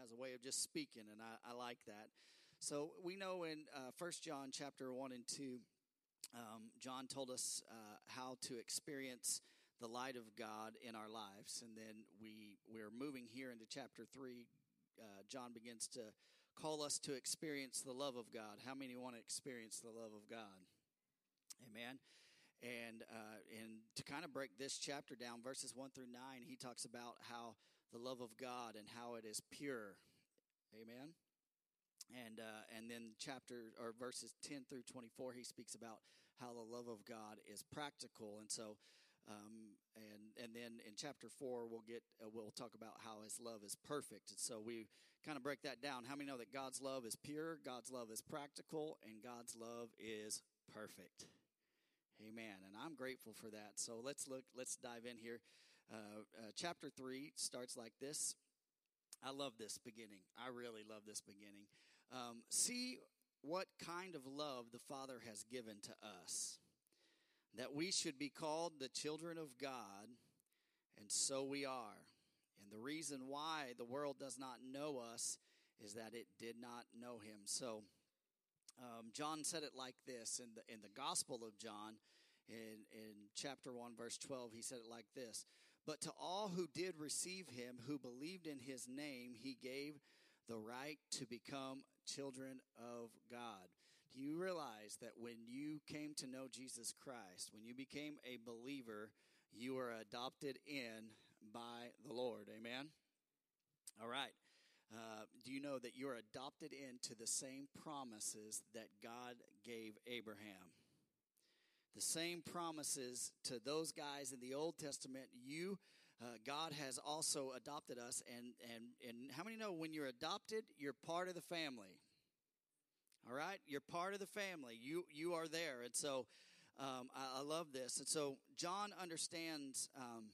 has a way of just speaking, and I, I like that. So we know in uh, First John chapter one and two, um, John told us uh, how to experience the light of God in our lives, and then we we're moving here into chapter three. Uh, John begins to call us to experience the love of God. How many want to experience the love of God? Amen. And uh, and to kind of break this chapter down, verses one through nine, he talks about how the love of God and how it is pure. Amen. And uh, and then chapter or verses ten through twenty four, he speaks about how the love of God is practical, and so. Um, and and then in chapter four we'll get uh, we'll talk about how his love is perfect. And so we kind of break that down. How many know that God's love is pure, God's love is practical, and God's love is perfect? Amen. And I'm grateful for that. So let's look. Let's dive in here. Uh, uh, chapter three starts like this. I love this beginning. I really love this beginning. Um, see what kind of love the Father has given to us, that we should be called the children of God, and so we are. And the reason why the world does not know us is that it did not know Him. So, um, John said it like this in the in the Gospel of John, in in chapter one, verse twelve. He said it like this: "But to all who did receive Him, who believed in His name, He gave the right to become children of God." Do you realize that when you came to know Jesus Christ, when you became a believer, you were adopted in by the Lord? Amen. All right. Uh, do you know that you're adopted into the same promises that God gave Abraham? The same promises to those guys in the Old Testament, you, uh, God has also adopted us. And, and, and how many know when you're adopted, you're part of the family? All right? You're part of the family. You, you are there. And so um, I, I, love this. And so John understands. Um,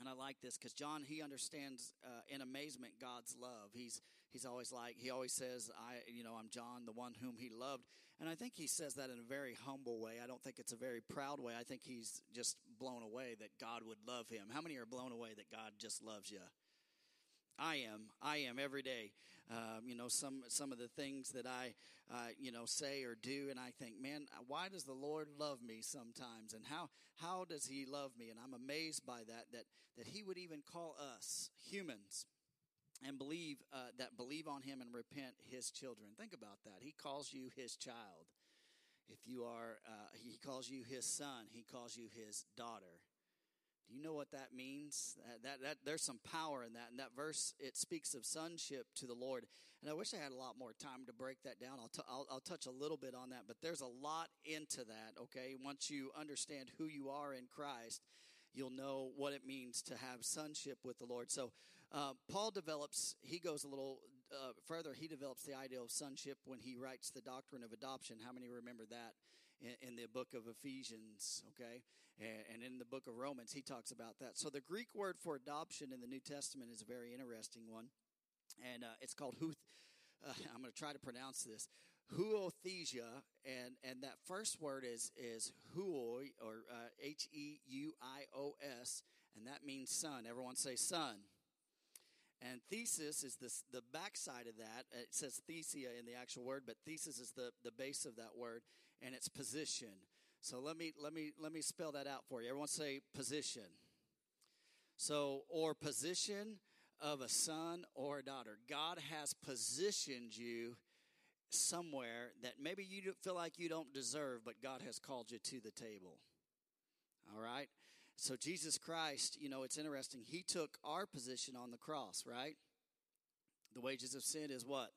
and I like this because John he understands uh, in amazement God's love. He's he's always like he always says I you know I'm John the one whom he loved, and I think he says that in a very humble way. I don't think it's a very proud way. I think he's just blown away that God would love him. How many are blown away that God just loves you? I am. I am every day. Um, you know, some some of the things that I, uh, you know, say or do, and I think, man, why does the Lord love me sometimes, and how how does He love me? And I'm amazed by that. That that He would even call us humans and believe uh, that believe on Him and repent His children. Think about that. He calls you His child. If you are, uh, He calls you His son. He calls you His daughter. Do you know what that means? That, that, that, there's some power in that. And that verse, it speaks of sonship to the Lord. And I wish I had a lot more time to break that down. I'll, t- I'll, I'll touch a little bit on that, but there's a lot into that, okay? Once you understand who you are in Christ, you'll know what it means to have sonship with the Lord. So, uh, Paul develops, he goes a little uh, further, he develops the idea of sonship when he writes the doctrine of adoption. How many remember that? in, in the book of Ephesians, okay? And, and in the book of Romans, he talks about that. So the Greek word for adoption in the New Testament is a very interesting one. And uh, it's called huth. Uh, I'm going to try to pronounce this. Huothesia, and and that first word is is huoi or uh, H E U I O S, and that means son. Everyone say son. And thesis is this, the backside of that. Uh, it says thesia in the actual word, but thesis is the, the base of that word and its position. So let me let me let me spell that out for you. Everyone say position. So or position of a son or a daughter. God has positioned you somewhere that maybe you feel like you don't deserve, but God has called you to the table. All right? So Jesus Christ, you know, it's interesting. He took our position on the cross, right? The wages of sin is what?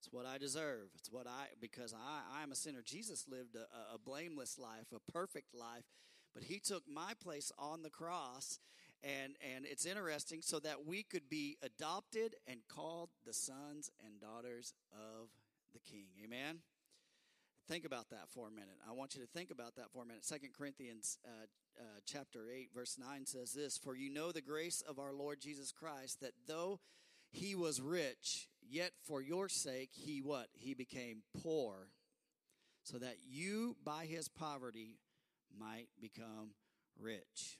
It's what I deserve. It's what I, because I, I am a sinner. Jesus lived a, a blameless life, a perfect life, but he took my place on the cross. And, and it's interesting so that we could be adopted and called the sons and daughters of the King. Amen? Think about that for a minute. I want you to think about that for a minute. Second Corinthians uh, uh, chapter 8, verse 9 says this For you know the grace of our Lord Jesus Christ, that though he was rich, yet for your sake he what? He became poor, so that you by his poverty might become rich.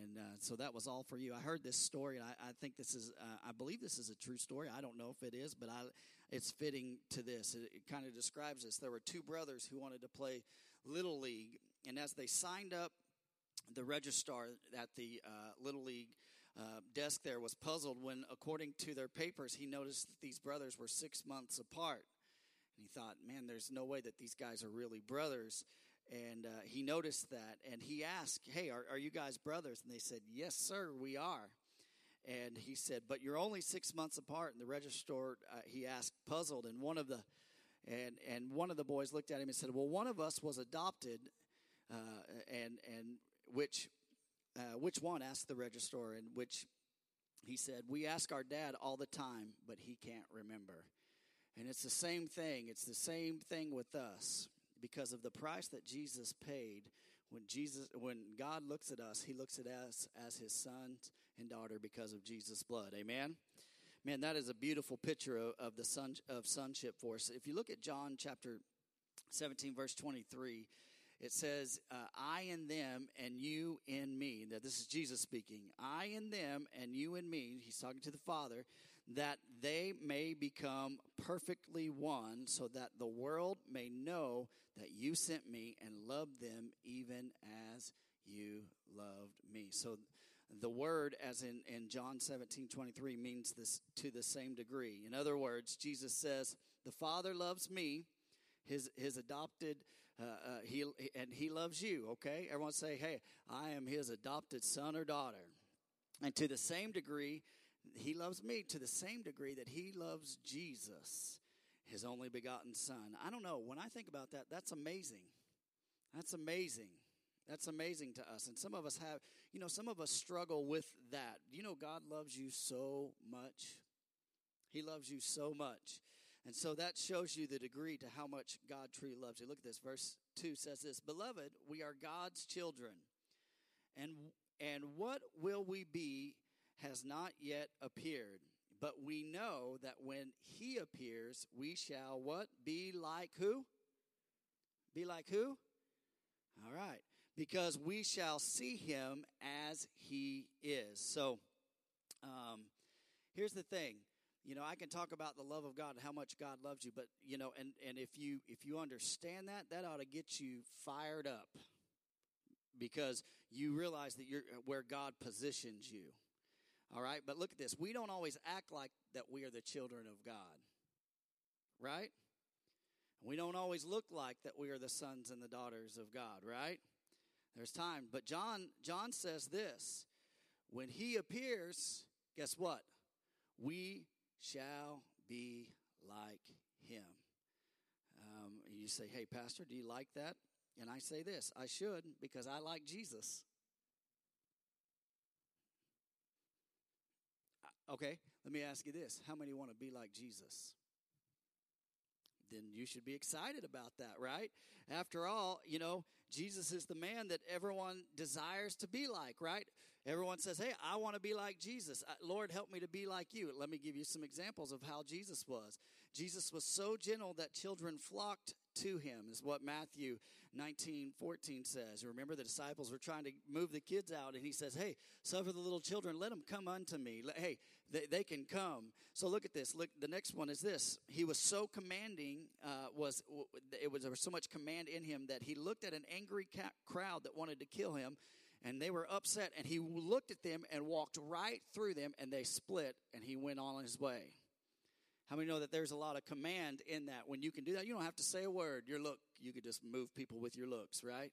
And uh, so that was all for you. I heard this story, and I, I think this is, uh, I believe this is a true story. I don't know if it is, but I, it's fitting to this. It, it kind of describes this. There were two brothers who wanted to play Little League, and as they signed up, the registrar at the uh, Little League uh, desk there was puzzled when, according to their papers, he noticed that these brothers were six months apart. And he thought, man, there's no way that these guys are really brothers. And uh, he noticed that, and he asked, "Hey, are, are you guys brothers?" And they said, "Yes, sir, we are." And he said, "But you're only six months apart." And the registrar, uh, he asked, puzzled, and one of the and and one of the boys looked at him and said, "Well, one of us was adopted, uh, and and which uh, which one?" asked the registrar, and which he said, "We ask our dad all the time, but he can't remember." And it's the same thing. It's the same thing with us because of the price that Jesus paid. When Jesus, when God looks at us, He looks at us as His son and daughter because of Jesus' blood. Amen. Man, that is a beautiful picture of, of the son of sonship for us. If you look at John chapter 17, verse 23, it says, uh, I in them and you in me. That this is Jesus speaking. I in them and you in me. He's talking to the Father that they may become perfectly one, so that the world may know that you sent me and loved them even as you loved me. So the word, as in, in John 17 23, means this to the same degree. In other words, Jesus says, The Father loves me, his, his adopted. Uh, uh, he and he loves you. Okay, everyone say, "Hey, I am his adopted son or daughter." And to the same degree, he loves me to the same degree that he loves Jesus, his only begotten son. I don't know. When I think about that, that's amazing. That's amazing. That's amazing to us. And some of us have, you know, some of us struggle with that. You know, God loves you so much. He loves you so much. And so that shows you the degree to how much God truly loves you. Look at this. Verse 2 says this Beloved, we are God's children. And, and what will we be has not yet appeared. But we know that when he appears, we shall what? Be like who? Be like who? All right. Because we shall see him as he is. So, um, here's the thing. You know, I can talk about the love of God and how much God loves you, but you know, and, and if you if you understand that, that ought to get you fired up because you realize that you're where God positions you. All right, but look at this. We don't always act like that we are the children of God, right? We don't always look like that we are the sons and the daughters of God, right? There's time, but John John says this: when he appears, guess what? We shall be like him. Um, you say, "Hey, Pastor, do you like that?" And I say this: I should because I like Jesus. Okay, let me ask you this. How many want to be like Jesus? Then you should be excited about that, right? After all, you know, Jesus is the man that everyone desires to be like, right? Everyone says, Hey, I want to be like Jesus. Lord, help me to be like you. Let me give you some examples of how Jesus was. Jesus was so gentle that children flocked to him, is what Matthew 19 14 says. Remember, the disciples were trying to move the kids out, and he says, Hey, suffer the little children, let them come unto me. Hey, they, they can come. So look at this. Look, the next one is this. He was so commanding, uh, was it was there was so much command in him that he looked at an angry crowd that wanted to kill him and they were upset and he looked at them and walked right through them and they split and he went on his way. How many know that there's a lot of command in that? When you can do that you don't have to say a word. Your look you could just move people with your looks right?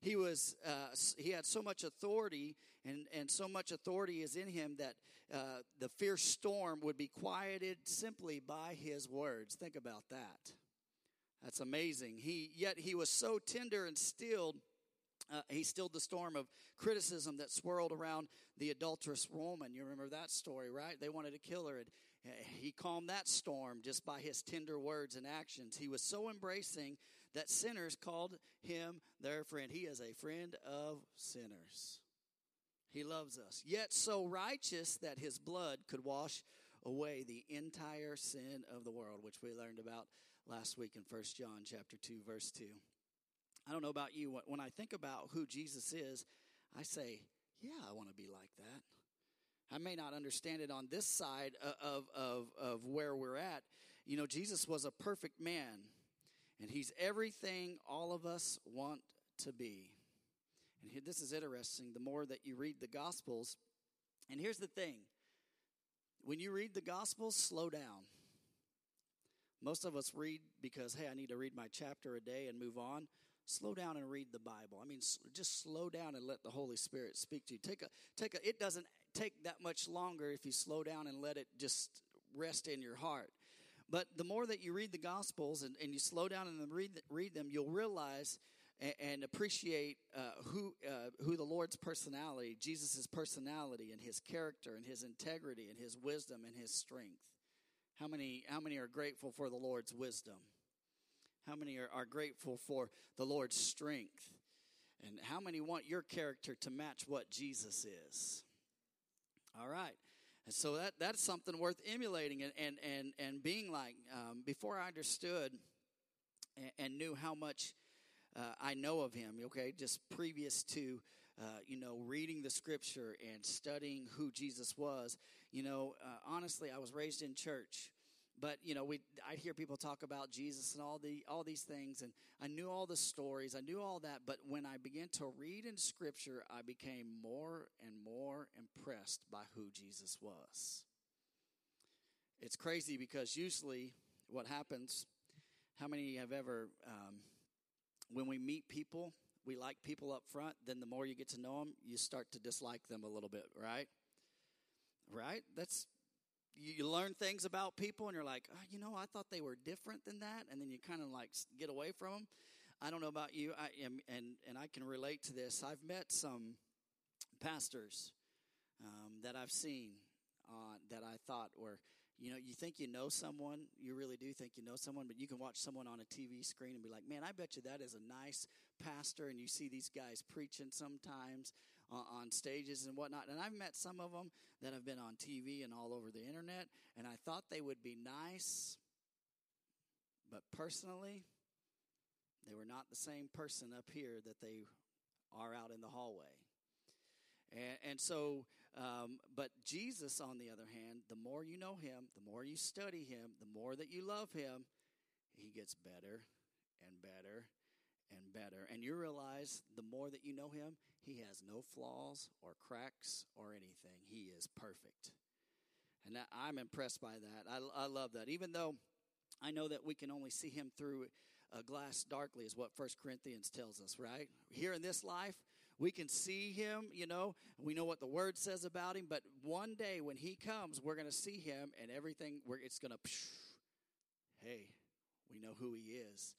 He was uh, he had so much authority and and so much authority is in him that uh, the fierce storm would be quieted simply by his words. Think about that. That's amazing. He yet he was so tender and stilled uh, he stilled the storm of criticism that swirled around the adulterous woman. You remember that story, right? They wanted to kill her. And uh, he calmed that storm just by his tender words and actions. He was so embracing that sinners called him their friend. He is a friend of sinners. He loves us. Yet so righteous that his blood could wash away the entire sin of the world, which we learned about last week in 1 John chapter 2 verse 2. I don't know about you. but When I think about who Jesus is, I say, Yeah, I want to be like that. I may not understand it on this side of, of, of where we're at. You know, Jesus was a perfect man, and he's everything all of us want to be. And this is interesting. The more that you read the Gospels, and here's the thing when you read the Gospels, slow down. Most of us read because, hey, I need to read my chapter a day and move on. Slow down and read the Bible. I mean, just slow down and let the Holy Spirit speak to you. Take a, take a, it doesn't take that much longer if you slow down and let it just rest in your heart. But the more that you read the Gospels and, and you slow down and read, read them, you'll realize and, appreciate uh, who, uh, who the Lord's personality, Jesus' personality and his character and his integrity and his wisdom and his strength. How many, how many are grateful for the Lord's wisdom? How many are, are grateful for the Lord's strength? And how many want your character to match what Jesus is? All right. And so that, that's something worth emulating and, and, and, and being like. Um, before I understood and, and knew how much uh, I know of him, okay, just previous to, uh, you know, reading the scripture and studying who Jesus was, you know, uh, honestly, I was raised in church. But you know, we I hear people talk about Jesus and all the all these things, and I knew all the stories, I knew all that. But when I began to read in Scripture, I became more and more impressed by who Jesus was. It's crazy because usually what happens. How many have ever, um, when we meet people, we like people up front. Then the more you get to know them, you start to dislike them a little bit, right? Right? That's you learn things about people and you're like, oh, you know, I thought they were different than that, and then you kind of like get away from them. I don't know about you, I am, and and I can relate to this. I've met some pastors um, that I've seen uh, that I thought were, you know, you think you know someone, you really do think you know someone, but you can watch someone on a TV screen and be like, man, I bet you that is a nice pastor, and you see these guys preaching sometimes on stages and whatnot. And I've met some of them that have been on TV and all over the internet, and I thought they would be nice, but personally, they were not the same person up here that they are out in the hallway. And, and so, um, but Jesus, on the other hand, the more you know him, the more you study him, the more that you love him, he gets better and better and better. And you realize the more that you know him, he has no flaws or cracks or anything. He is perfect. And I'm impressed by that. I, I love that. Even though I know that we can only see him through a glass darkly, is what First Corinthians tells us, right? Here in this life, we can see him, you know, we know what the word says about him, but one day when he comes, we're going to see him and everything, we're, it's going to, hey, we know who he is.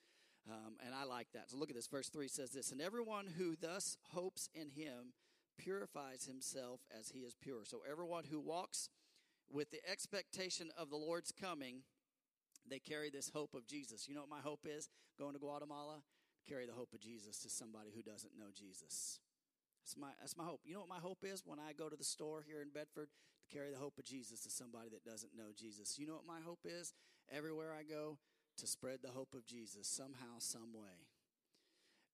Um, and I like that. So look at this. Verse 3 says this And everyone who thus hopes in him purifies himself as he is pure. So everyone who walks with the expectation of the Lord's coming, they carry this hope of Jesus. You know what my hope is going to Guatemala? Carry the hope of Jesus to somebody who doesn't know Jesus. That's my, that's my hope. You know what my hope is when I go to the store here in Bedford? To carry the hope of Jesus to somebody that doesn't know Jesus. You know what my hope is? Everywhere I go, to spread the hope of Jesus somehow, some way.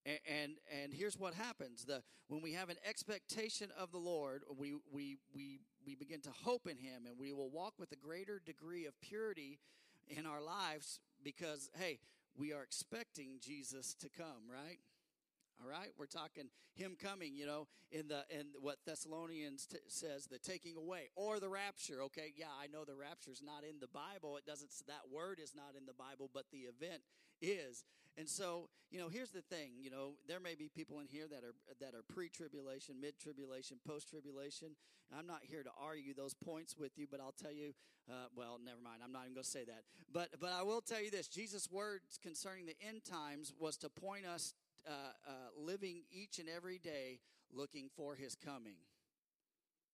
And, and and, here's what happens: the when we have an expectation of the Lord, we we we we begin to hope in Him, and we will walk with a greater degree of purity in our lives because hey, we are expecting Jesus to come, right? All right, we're talking him coming, you know, in the in what Thessalonians t- says, the taking away or the rapture. Okay, yeah, I know the rapture's not in the Bible. It doesn't. That word is not in the Bible, but the event is. And so, you know, here's the thing. You know, there may be people in here that are that are pre-tribulation, mid-tribulation, post-tribulation. I'm not here to argue those points with you, but I'll tell you. Uh, well, never mind. I'm not even going to say that. But but I will tell you this: Jesus' words concerning the end times was to point us uh, uh, living each and every day looking for his coming.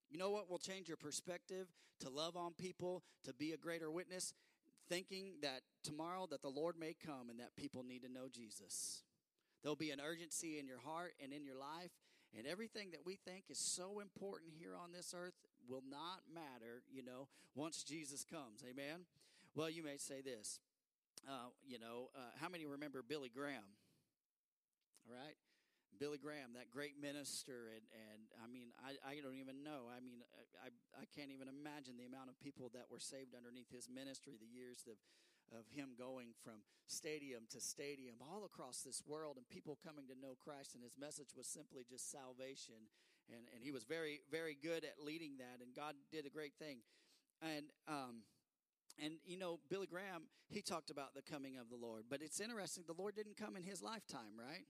You know what will change your perspective? To love on people, to be a greater witness, thinking that tomorrow that the Lord may come and that people need to know Jesus. There'll be an urgency in your heart and in your life, and everything that we think is so important here on this earth will not matter, you know, once Jesus comes. Amen? Well, you may say this. Uh, you know, uh, how many remember Billy Graham? All right? Billy Graham, that great minister, and, and I mean, I, I don't even know. I mean, I, I can't even imagine the amount of people that were saved underneath his ministry, the years of, of him going from stadium to stadium all across this world and people coming to know Christ. And his message was simply just salvation. And, and he was very, very good at leading that, and God did a great thing. And, um, and you know, Billy Graham, he talked about the coming of the Lord. But it's interesting, the Lord didn't come in his lifetime, right?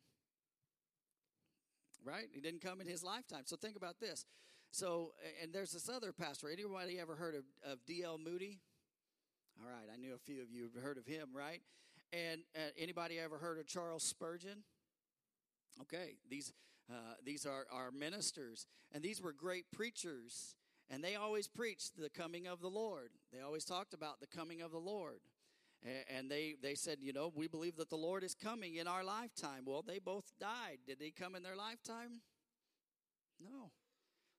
Right? He didn't come in his lifetime. So think about this. So, and there's this other pastor. Anybody ever heard of, of D.L. Moody? All right, I knew a few of you have heard of him, right? And uh, anybody ever heard of Charles Spurgeon? Okay, these uh, these are our ministers, and these were great preachers, and they always preached the coming of the Lord. They always talked about the coming of the Lord and they they said you know we believe that the lord is coming in our lifetime. Well they both died. Did he come in their lifetime? No.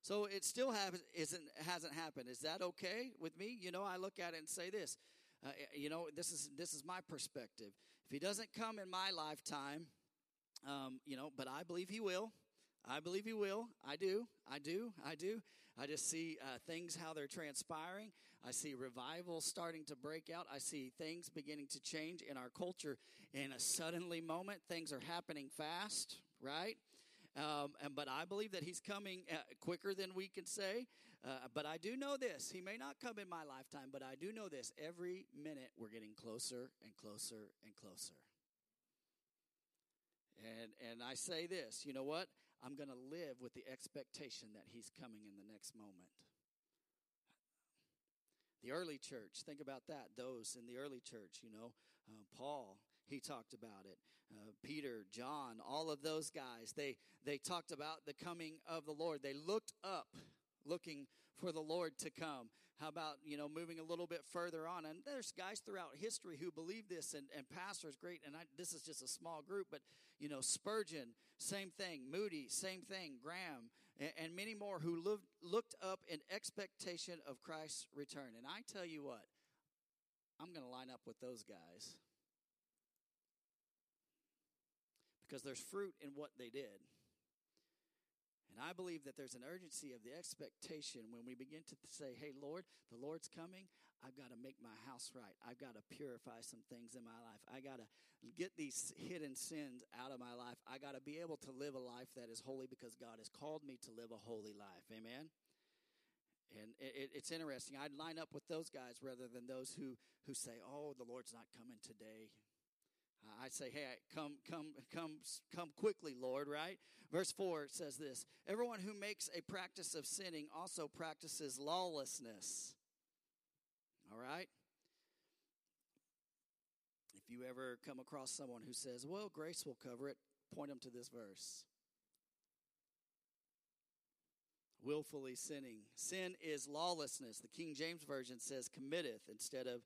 So it still isn't hasn't happened. Is that okay with me? You know i look at it and say this uh, you know this is this is my perspective. If he doesn't come in my lifetime um, you know but i believe he will. I believe he will. I do. I do. I do. I just see uh, things how they're transpiring. I see revival starting to break out. I see things beginning to change in our culture in a suddenly moment. Things are happening fast, right? Um, and, but I believe that he's coming uh, quicker than we can say. Uh, but I do know this. He may not come in my lifetime, but I do know this. Every minute we're getting closer and closer and closer. And, and I say this, you know what? I'm going to live with the expectation that he's coming in the next moment. The early church, think about that. Those in the early church, you know, uh, Paul, he talked about it. Uh, Peter, John, all of those guys, they they talked about the coming of the Lord. They looked up, looking for the Lord to come. How about, you know, moving a little bit further on? And there's guys throughout history who believe this, and, and pastors, great. And I, this is just a small group, but, you know, Spurgeon, same thing. Moody, same thing. Graham, and, and many more who looked, looked up in expectation of Christ's return. And I tell you what, I'm going to line up with those guys because there's fruit in what they did. And I believe that there's an urgency of the expectation when we begin to say, hey, Lord, the Lord's coming. I've got to make my house right. I've got to purify some things in my life. I got to get these hidden sins out of my life. I got to be able to live a life that is holy because God has called me to live a holy life. Amen? And it, it's interesting. I'd line up with those guys rather than those who, who say, oh, the Lord's not coming today. I say, hey, come, come, come, come quickly, Lord, right? Verse 4 says this Everyone who makes a practice of sinning also practices lawlessness. All right? If you ever come across someone who says, well, grace will cover it, point them to this verse. Willfully sinning. Sin is lawlessness. The King James Version says committeth instead of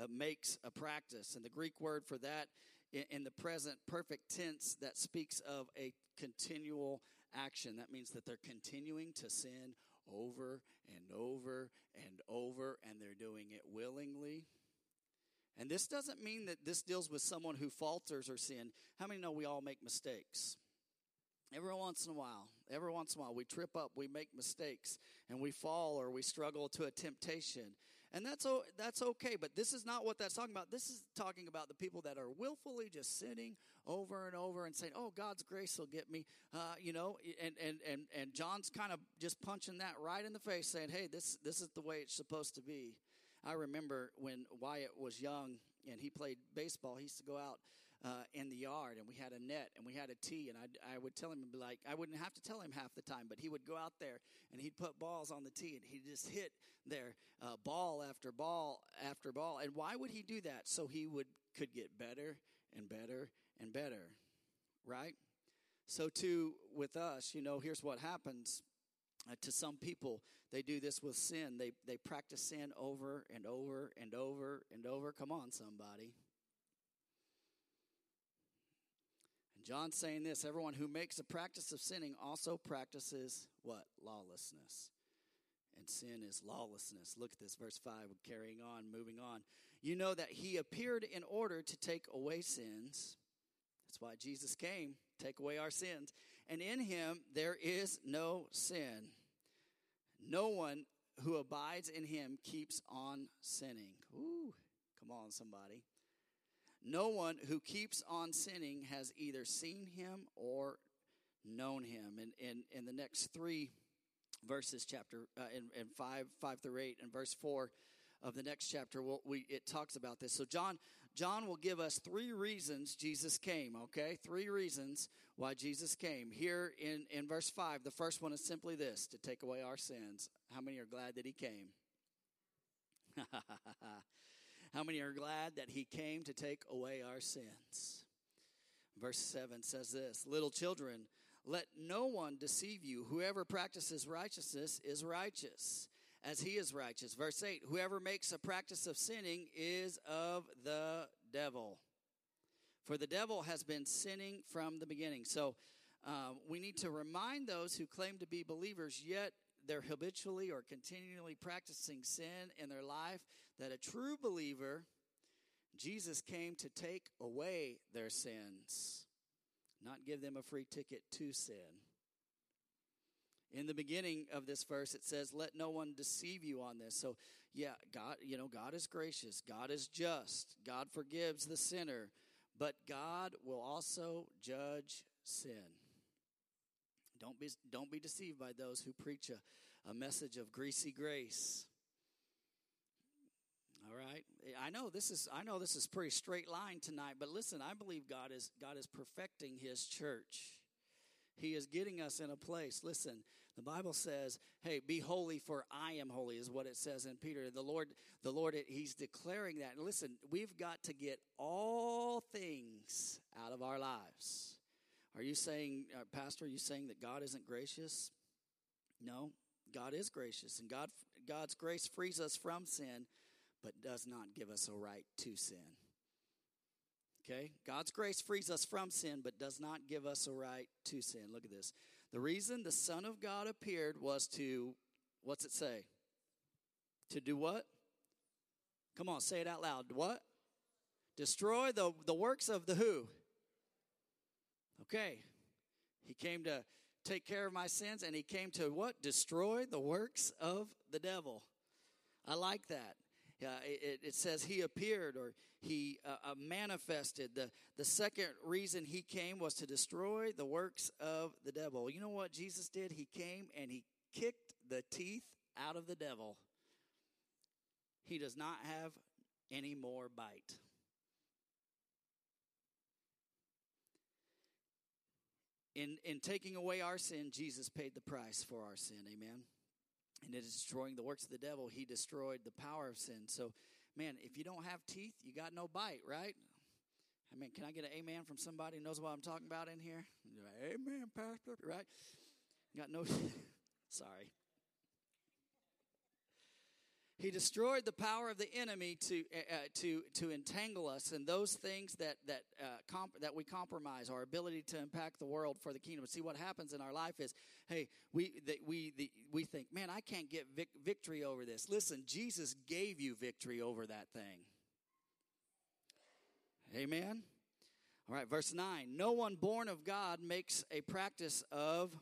uh, makes a practice. And the Greek word for that in, in the present perfect tense that speaks of a continual action. That means that they're continuing to sin over and over and over, and they're doing it willingly. And this doesn't mean that this deals with someone who falters or sin. How many know we all make mistakes? Every once in a while, every once in a while, we trip up, we make mistakes, and we fall or we struggle to a temptation. And that's, that's okay, but this is not what that's talking about. This is talking about the people that are willfully just sitting over and over and saying, oh, God's grace will get me, uh, you know, and, and, and, and John's kind of just punching that right in the face saying, hey, this, this is the way it's supposed to be. I remember when Wyatt was young and he played baseball, he used to go out uh, in the yard, and we had a net and we had a tee, and I, I would tell him be like I wouldn't have to tell him half the time, but he would go out there and he'd put balls on the tee, and he'd just hit there uh, ball after ball after ball. And why would he do that? So he would could get better and better and better, right? So too with us, you know, here's what happens. Uh, to some people, they do this with sin. They they practice sin over and over and over and over. Come on, somebody. John's saying this everyone who makes a practice of sinning also practices what? Lawlessness. And sin is lawlessness. Look at this, verse 5, carrying on, moving on. You know that he appeared in order to take away sins. That's why Jesus came, take away our sins. and in him there is no sin. No one who abides in him keeps on sinning. Ooh, come on, somebody. No one who keeps on sinning has either seen him or known him. And in, in the next three verses, chapter uh, in, in five, five through eight, and verse four of the next chapter, we'll, we it talks about this. So John John will give us three reasons Jesus came. Okay, three reasons why Jesus came. Here in in verse five, the first one is simply this: to take away our sins. How many are glad that He came? How many are glad that He came to take away our sins? Verse 7 says this Little children, let no one deceive you. Whoever practices righteousness is righteous, as he is righteous. Verse 8 Whoever makes a practice of sinning is of the devil. For the devil has been sinning from the beginning. So uh, we need to remind those who claim to be believers, yet they're habitually or continually practicing sin in their life, that a true believer, Jesus came to take away their sins not give them a free ticket to sin. In the beginning of this verse, it says, Let no one deceive you on this. So, yeah, God, you know, God is gracious, God is just, God forgives the sinner, but God will also judge sin. Don't be, don't be deceived by those who preach a, a message of greasy grace. All right. I know this is I know this is pretty straight line tonight, but listen, I believe God is God is perfecting his church. He is getting us in a place. Listen, the Bible says, "Hey, be holy for I am holy," is what it says in Peter. The Lord the Lord he's declaring that. Listen, we've got to get all things out of our lives. Are you saying, uh, pastor, are you saying that God isn't gracious? No, God is gracious and God God's grace frees us from sin but does not give us a right to sin. Okay? God's grace frees us from sin, but does not give us a right to sin. Look at this. The reason the Son of God appeared was to, what's it say? To do what? Come on, say it out loud. What? Destroy the, the works of the who? Okay. He came to take care of my sins, and he came to what? Destroy the works of the devil. I like that. Uh, it, it, says he appeared or he uh, uh, manifested. The, the second reason he came was to destroy the works of the devil. You know what Jesus did? He came and he kicked the teeth out of the devil. He does not have any more bite. In, in taking away our sin, Jesus paid the price for our sin. Amen and it is destroying the works of the devil. He destroyed the power of sin. So, man, if you don't have teeth, you got no bite, right? I mean, can I get an amen from somebody who knows what I'm talking about in here? Amen, Pastor, right? Got no, sorry. He destroyed the power of the enemy to uh, to to entangle us and those things that that uh, comp- that we compromise our ability to impact the world for the kingdom. See what happens in our life is, hey, we the, we the, we think, man, I can't get vic- victory over this. Listen, Jesus gave you victory over that thing. Amen. All right, verse nine. No one born of God makes a practice of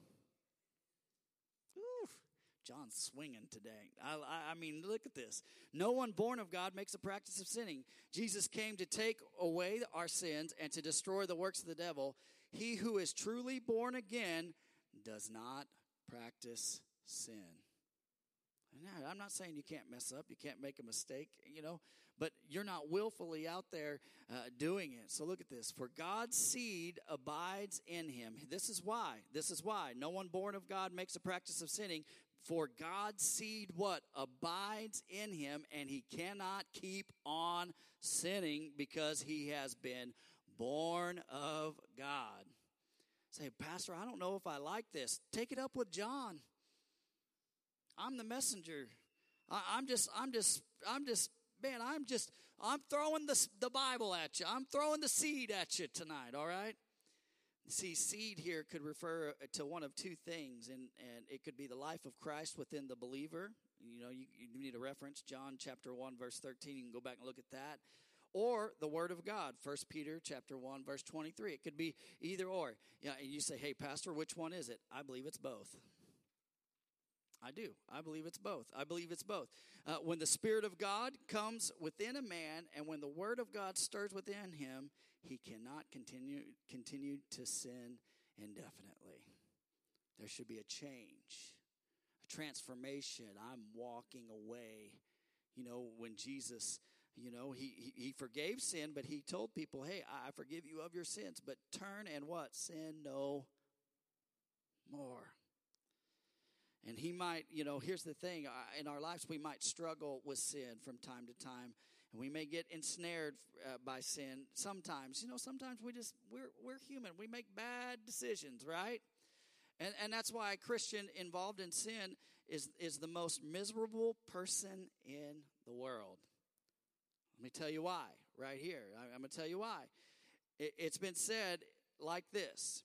John's swinging today. I, I, I, mean, look at this. No one born of God makes a practice of sinning. Jesus came to take away our sins and to destroy the works of the devil. He who is truly born again does not practice sin. I'm not saying you can't mess up, you can't make a mistake, you know, but you're not willfully out there uh, doing it. So look at this. For God's seed abides in him. This is why. This is why. No one born of God makes a practice of sinning for God's seed what? Abides in him, and he cannot keep on sinning because he has been born of God. Say, Pastor, I don't know if I like this. Take it up with John. I'm the messenger. I, am just, I'm just, I'm just, man, I'm just, I'm throwing the, the Bible at you. I'm throwing the seed at you tonight, all right? See, seed here could refer uh, to one of two things, and, and it could be the life of Christ within the believer. You know, you, you need a reference, John chapter 1, verse 13. You can go back and look at that. or the word of God. First Peter chapter 1 verse 23. It could be either or. Yeah, and you say, "Hey pastor, which one is it?" I believe it's both. I do. I believe it's both. I believe it's both. Uh, when the Spirit of God comes within a man, and when the Word of God stirs within him, he cannot continue continue to sin indefinitely. There should be a change, a transformation. I'm walking away. You know, when Jesus, you know, he, he, he forgave sin, but he told people, hey, I forgive you of your sins, but turn and what? Sin no more. And he might, you know, here's the thing uh, in our lives, we might struggle with sin from time to time. And we may get ensnared uh, by sin sometimes. You know, sometimes we just, we're, we're human. We make bad decisions, right? And, and that's why a Christian involved in sin is, is the most miserable person in the world. Let me tell you why, right here. I, am going to tell you why. It, it's been said like this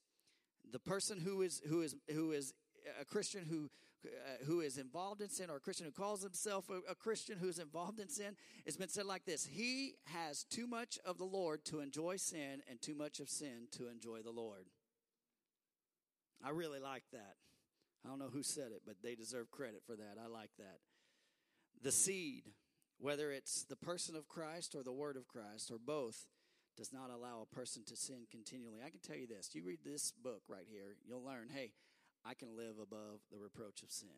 the person who is, who is, who is a Christian who uh, who is involved in sin or a Christian who calls himself a, a Christian who's involved in sin, it's been said like this He has too much of the Lord to enjoy sin and too much of sin to enjoy the Lord. I really like that. I don't know who said it, but they deserve credit for that. I like that. The seed, whether it's the person of Christ or the word of Christ or both, does not allow a person to sin continually. I can tell you this you read this book right here, you'll learn hey, I can live above the reproach of sin.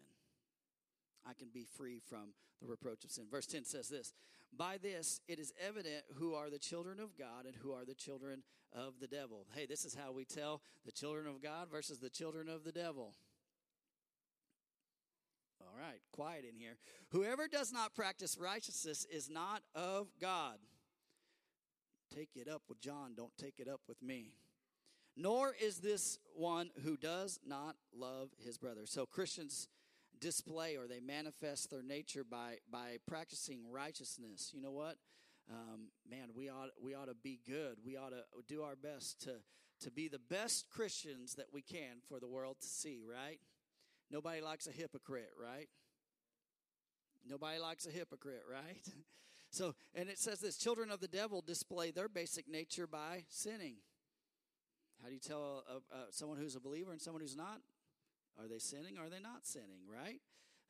I can be free from the reproach of sin. Verse 10 says this By this it is evident who are the children of God and who are the children of the devil. Hey, this is how we tell the children of God versus the children of the devil. All right, quiet in here. Whoever does not practice righteousness is not of God. Take it up with John, don't take it up with me nor is this one who does not love his brother. So Christians display or they manifest their nature by by practicing righteousness. You know what? Um, man, we ought we ought to be good. We ought to do our best to to be the best Christians that we can for the world to see. Right? Nobody likes a hypocrite, right? Nobody likes a hypocrite, right? So, and it says this children of the devil display their basic nature by sinning. How do you tell a, a, someone who's a believer and someone who's not? Are they sinning? Are they not sinning? Right?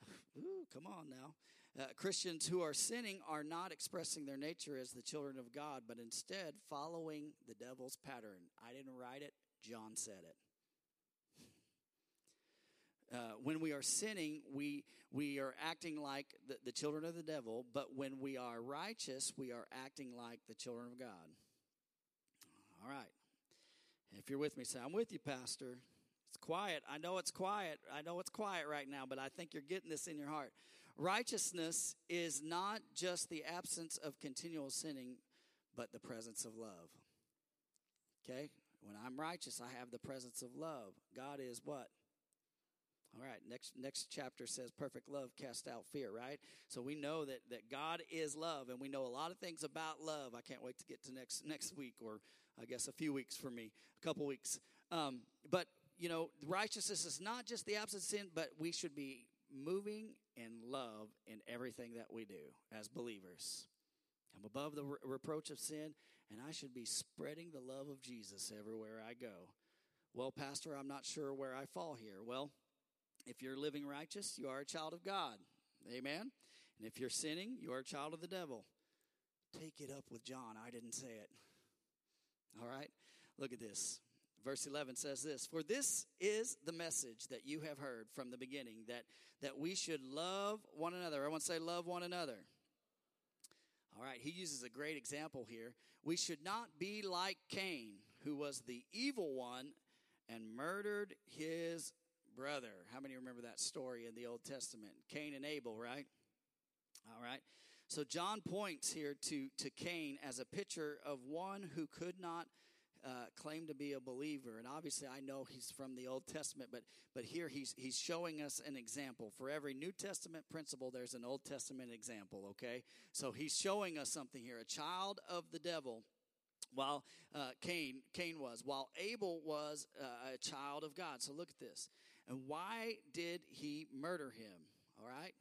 Ooh, come on now. Uh, Christians who are sinning are not expressing their nature as the children of God, but instead following the devil's pattern. I didn't write it, John said it. Uh, when we are sinning, we we are acting like the, the children of the devil, but when we are righteous, we are acting like the children of God. All right. If you're with me, say, I'm with you, Pastor. It's quiet. I know it's quiet. I know it's quiet right now, but I think you're getting this in your heart. Righteousness is not just the absence of continual sinning, but the presence of love. Okay? When I'm righteous, I have the presence of love. God is what? All right, next next chapter says perfect love cast out fear, right? So we know that that God is love and we know a lot of things about love. I can't wait to get to next next week or I guess a few weeks for me, a couple weeks. Um, but you know, righteousness is not just the absence of sin, but we should be moving in love in everything that we do as believers. I'm above the re- reproach of sin, and I should be spreading the love of Jesus everywhere I go. Well, Pastor, I'm not sure where I fall here. Well, if you're living righteous, you are a child of God. Amen. And if you're sinning, you are a child of the devil. Take it up with John. I didn't say it. All right? Look at this. Verse 11 says this For this is the message that you have heard from the beginning, that, that we should love one another. I want to say, love one another. All right, he uses a great example here. We should not be like Cain, who was the evil one and murdered his brother. How many remember that story in the Old Testament? Cain and Abel, right? All right. So John points here to, to Cain as a picture of one who could not uh, claim to be a believer. And obviously, I know he's from the Old Testament, but but here he's he's showing us an example. For every New Testament principle, there's an Old Testament example. Okay, so he's showing us something here. A child of the devil, while uh, Cain Cain was, while Abel was uh, a child of God. So look at this. And why did he murder him? All right.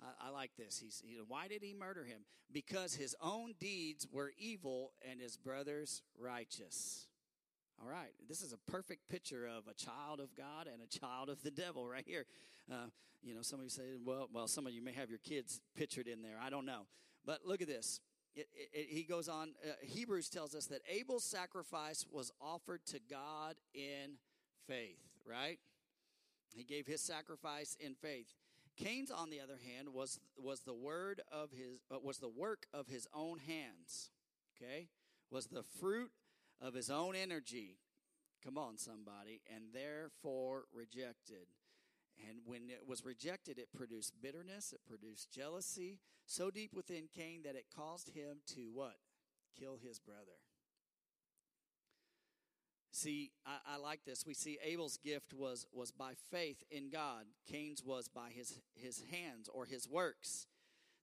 I, I like this. He's he, why did he murder him? Because his own deeds were evil and his brothers righteous. All right, this is a perfect picture of a child of God and a child of the devil right here. Uh, you know, some of you say, well, well, some of you may have your kids pictured in there. I don't know, but look at this. It, it, it, he goes on. Uh, Hebrews tells us that Abel's sacrifice was offered to God in faith. Right? He gave his sacrifice in faith. Cain's, on the other hand, was was the word of his uh, was the work of his own hands. Okay, was the fruit of his own energy. Come on, somebody, and therefore rejected. And when it was rejected, it produced bitterness, it produced jealousy so deep within Cain that it caused him to what? Kill his brother. See, I, I, like this. We see Abel's gift was, was by faith in God. Cain's was by his, his hands or his works.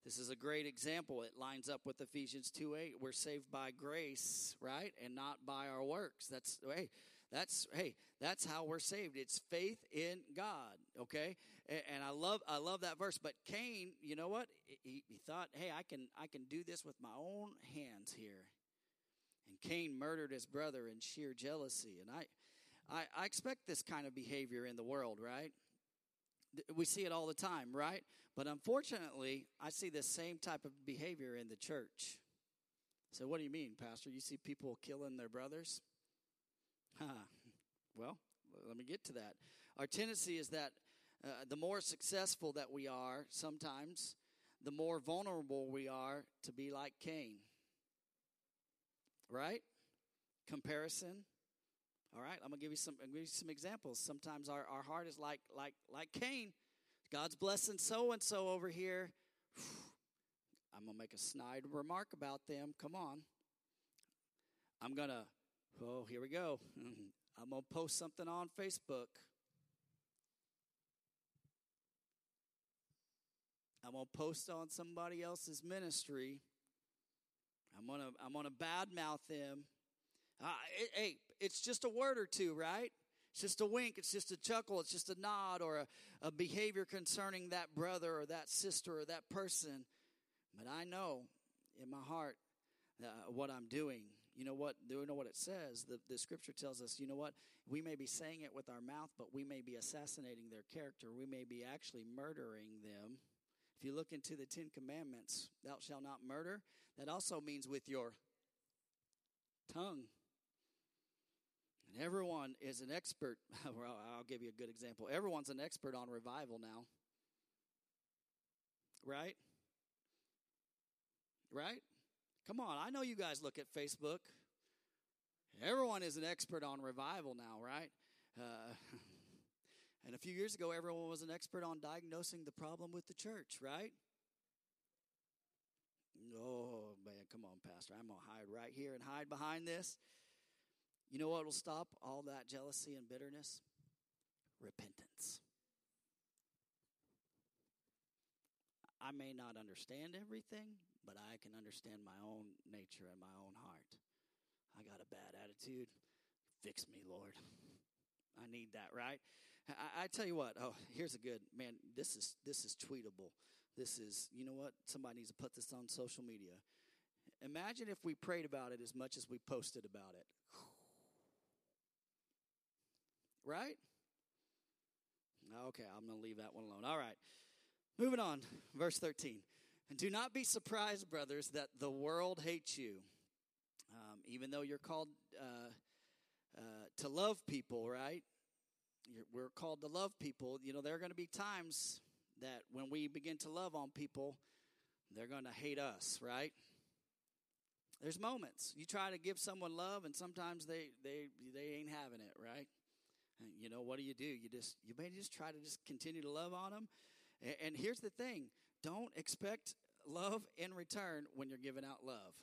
This is a great example. It lines up with Ephesians 2 8. We're saved by grace, right? And not by our works. That's, hey, that's, hey, that's how we're saved. It's faith in God, okay? And, and I love, I love that verse. But Cain, you know what? He, he thought, hey, I can, I can do this with my own hands here. And Cain murdered his brother in sheer jealousy. And I, I, I expect this kind of behavior in the world, right? We see it all the time, right? But unfortunately, I see the same type of behavior in the church. So, what do you mean, Pastor? You see people killing their brothers? Huh. Well, let me get to that. Our tendency is that uh, the more successful that we are, sometimes, the more vulnerable we are to be like Cain right? Comparison. All right, I'm gonna give you some. give you some examples. Sometimes our, our heart is like like like Cain. God's blessing so and so over here. I'm gonna make a snide remark about them. Come on. I'm gonna. Oh, here we go. I'm gonna post something on Facebook. I'm gonna post on somebody else's ministry I'm gonna I'm gonna badmouth them. Uh, it, hey, it's just a word or two, right? It's just a wink. It's just a chuckle. It's just a nod or a, a behavior concerning that brother or that sister or that person. But I know in my heart uh, what I'm doing. You know what? Do you know what it says? The, the scripture tells us, you know what? We may be saying it with our mouth, but we may be assassinating their character. We may be actually murdering them. If you look into the Ten Commandments, thou shalt not murder, that also means with your tongue. And everyone is an expert. Well, I'll give you a good example. Everyone's an expert on revival now. Right? Right? Come on, I know you guys look at Facebook. Everyone is an expert on revival now, right? Uh, and a few years ago, everyone was an expert on diagnosing the problem with the church, right? Oh, man, come on, Pastor. I'm going to hide right here and hide behind this. You know what will stop all that jealousy and bitterness? Repentance. I may not understand everything, but I can understand my own nature and my own heart. I got a bad attitude. Fix me, Lord. I need that, right? I, I tell you what. Oh, here's a good man. This is this is tweetable. This is, you know what? Somebody needs to put this on social media. Imagine if we prayed about it as much as we posted about it. Right? Okay, I'm going to leave that one alone. All right. Moving on. Verse 13. And do not be surprised, brothers, that the world hates you. Um, even though you're called uh, uh, to love people, right? We're called to love people. You know, there are going to be times that when we begin to love on people, they're going to hate us, right? There's moments you try to give someone love, and sometimes they they they ain't having it, right? And you know what do you do? You just you may just try to just continue to love on them. And, and here's the thing: don't expect love in return when you're giving out love.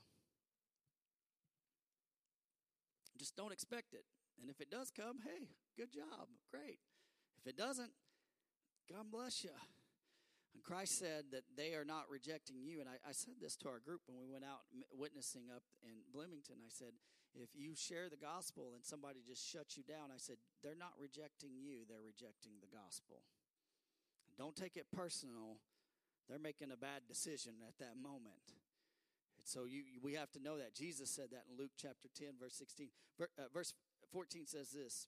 Just don't expect it. And if it does come, hey, good job, great. If it doesn't, God bless you. And Christ said that they are not rejecting you. And I, I, said this to our group when we went out witnessing up in Bloomington. I said, if you share the gospel and somebody just shuts you down, I said, they're not rejecting you, they're rejecting the gospel. Don't take it personal they're making a bad decision at that moment. And so you, we have to know that. Jesus said that in Luke chapter 10, verse 16. Uh, verse 14 says this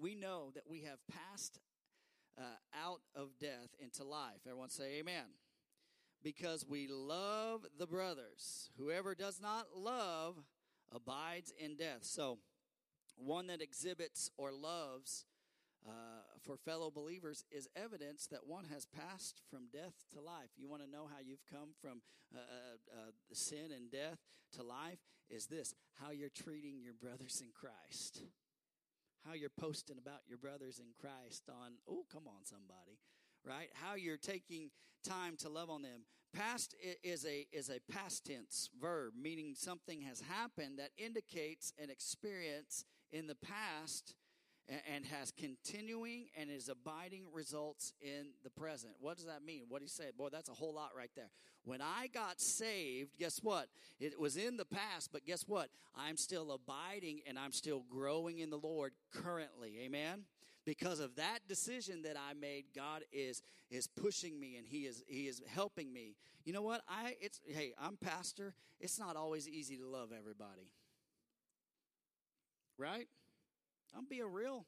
We know that we have passed uh, out of death into life. Everyone say amen. Because we love the brothers. Whoever does not love abides in death. So, one that exhibits or loves uh, for fellow believers is evidence that one has passed from death to life. You want to know how you've come from uh, uh, uh, sin and death to life? Is this how you're treating your brothers in Christ? How you're posting about your brothers in Christ on, oh, come on, somebody, right? How you're taking time to love on them. Past is a is a past tense verb, meaning something has happened that indicates an experience in the past and has continuing and is abiding results in the present. What does that mean? What he said? Boy, that's a whole lot right there. When I got saved, guess what? It was in the past, but guess what? I'm still abiding and I'm still growing in the Lord currently. Amen. Because of that decision that I made, God is is pushing me and he is he is helping me. You know what? I it's hey, I'm pastor. It's not always easy to love everybody. Right? I'm being real.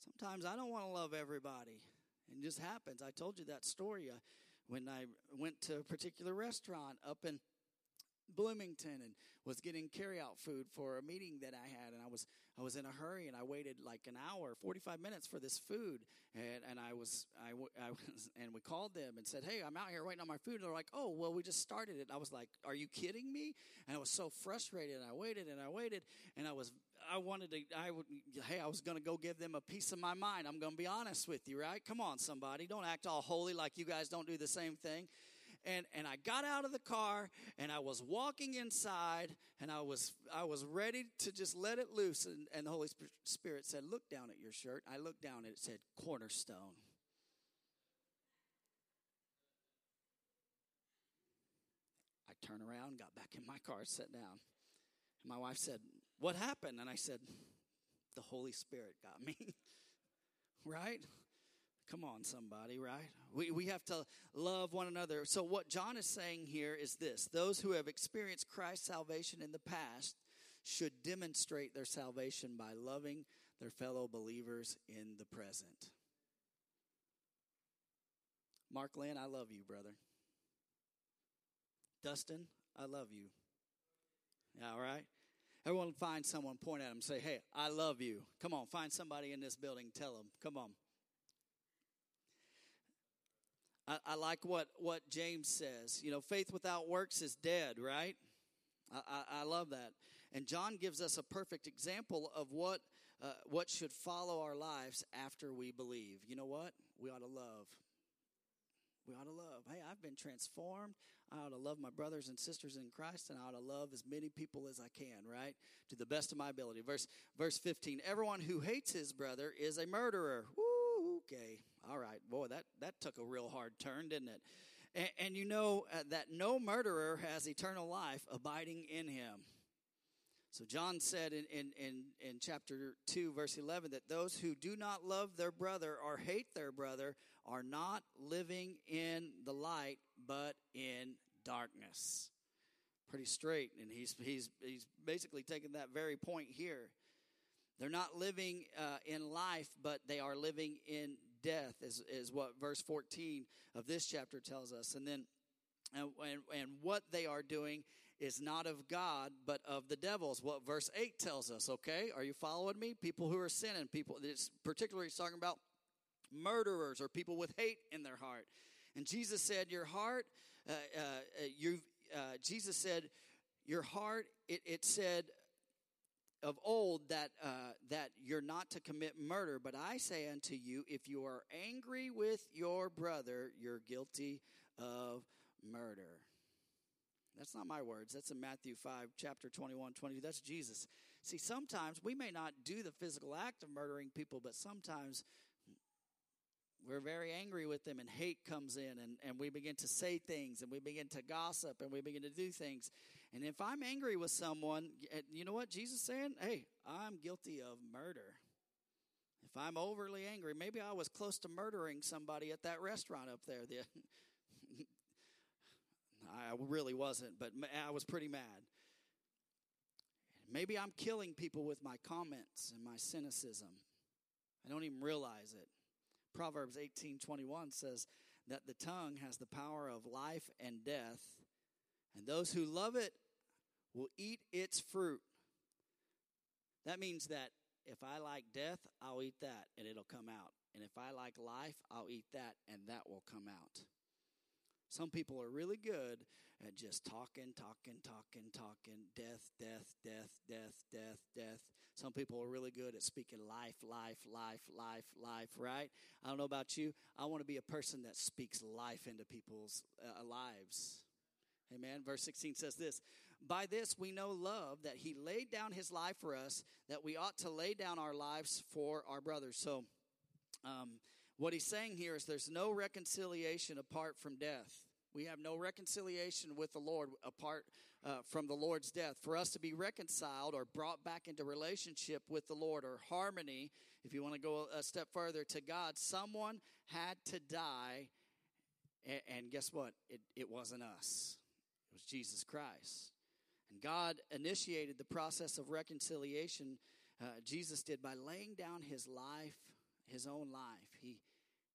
Sometimes I don't want to love everybody. It just happens. I told you that story uh, when I went to a particular restaurant up in Bloomington and was getting carryout food for a meeting that I had, and I was I was in a hurry, and I waited like an hour, forty five minutes for this food, and and I was I, I was and we called them and said, hey, I'm out here waiting on my food, and they're like, oh, well, we just started it. And I was like, are you kidding me? And I was so frustrated, and I waited and I waited, and I was I wanted to I would hey, I was going to go give them a piece of my mind. I'm going to be honest with you, right? Come on, somebody, don't act all holy like you guys don't do the same thing and and I got out of the car and I was walking inside and I was I was ready to just let it loose and, and the Holy Spirit said, "Look down at your shirt." I looked down and it said Cornerstone. I turned around, got back in my car, sat down. And my wife said, "What happened?" And I said, "The Holy Spirit got me." right? Come on, somebody, right? We, we have to love one another. So, what John is saying here is this those who have experienced Christ's salvation in the past should demonstrate their salvation by loving their fellow believers in the present. Mark Lynn, I love you, brother. Dustin, I love you. All right? Everyone find someone, point at them, say, hey, I love you. Come on, find somebody in this building, tell them. Come on. I, I, like what, what James says. You know, faith without works is dead, right? I, I, I love that. And John gives us a perfect example of what, uh, what should follow our lives after we believe. You know what? We ought to love. We ought to love. Hey, I've been transformed. I ought to love my brothers and sisters in Christ, and I ought to love as many people as I can, right? To the best of my ability. Verse, verse 15 Everyone who hates his brother is a murderer. Woo! okay, all right, boy, that, that took a real hard turn, didn't it? And, and you know uh, that no murderer has eternal life abiding in him. So John said in, in, in, in chapter 2, verse 11, that those who do not love their brother or hate their brother are not living in the light, but in darkness. Pretty straight. And he's, he's, he's basically taking that very point here. They're not living uh, in life, but they are living in death, is, is what verse 14 of this chapter tells us. And then, and, and, and what they are doing is not of God, but of the devils. What verse 8 tells us, okay? Are you following me? People who are sinning, people, it's particularly talking about murderers or people with hate in their heart. And Jesus said, Your heart, uh, uh, you, uh, Jesus said, Your heart, it, it said, of old that uh, that you're not to commit murder but i say unto you if you are angry with your brother you're guilty of murder. That's not my words. That's in matthew 5 chapter 21 22 that's jesus. See sometimes we may not do the physical act of murdering people but sometimes we're very angry with them and hate comes in and, and we begin to say things and we begin to gossip and we begin to do things and if i'm angry with someone eh, you know what jesus saying hey i'm guilty of murder if i'm overly angry maybe i was close to murdering somebody at that restaurant up there I really wasn't, but I was pretty mad. Maybe I'm killing people with my comments and my cynicism. I don't even realize it. Proverbs 18:21 says that the tongue has the power of life and death, and those who love it will eat its fruit. That means that if I like death, I'll eat that and it'll come out. And if I like life, I'll eat that and that will come out. Some people are really good at just talking, talking, talking, talking, death, death, death, death, death, death. Some people are really good at speaking life, life, life, life, life, right? I don't know about you. I want to be a person that speaks life into people's uh, lives. Amen. Verse 16 says this By this we know love, that he laid down his life for us, that we ought to lay down our lives for our brothers. So, um, what he's saying here is there's no reconciliation apart from death. We have no reconciliation with the Lord apart uh, from the Lord's death. For us to be reconciled or brought back into relationship with the Lord or harmony, if you want to go a step further to God, someone had to die. And, and guess what? It, it wasn't us, it was Jesus Christ. And God initiated the process of reconciliation. Uh, Jesus did by laying down his life his own life. He,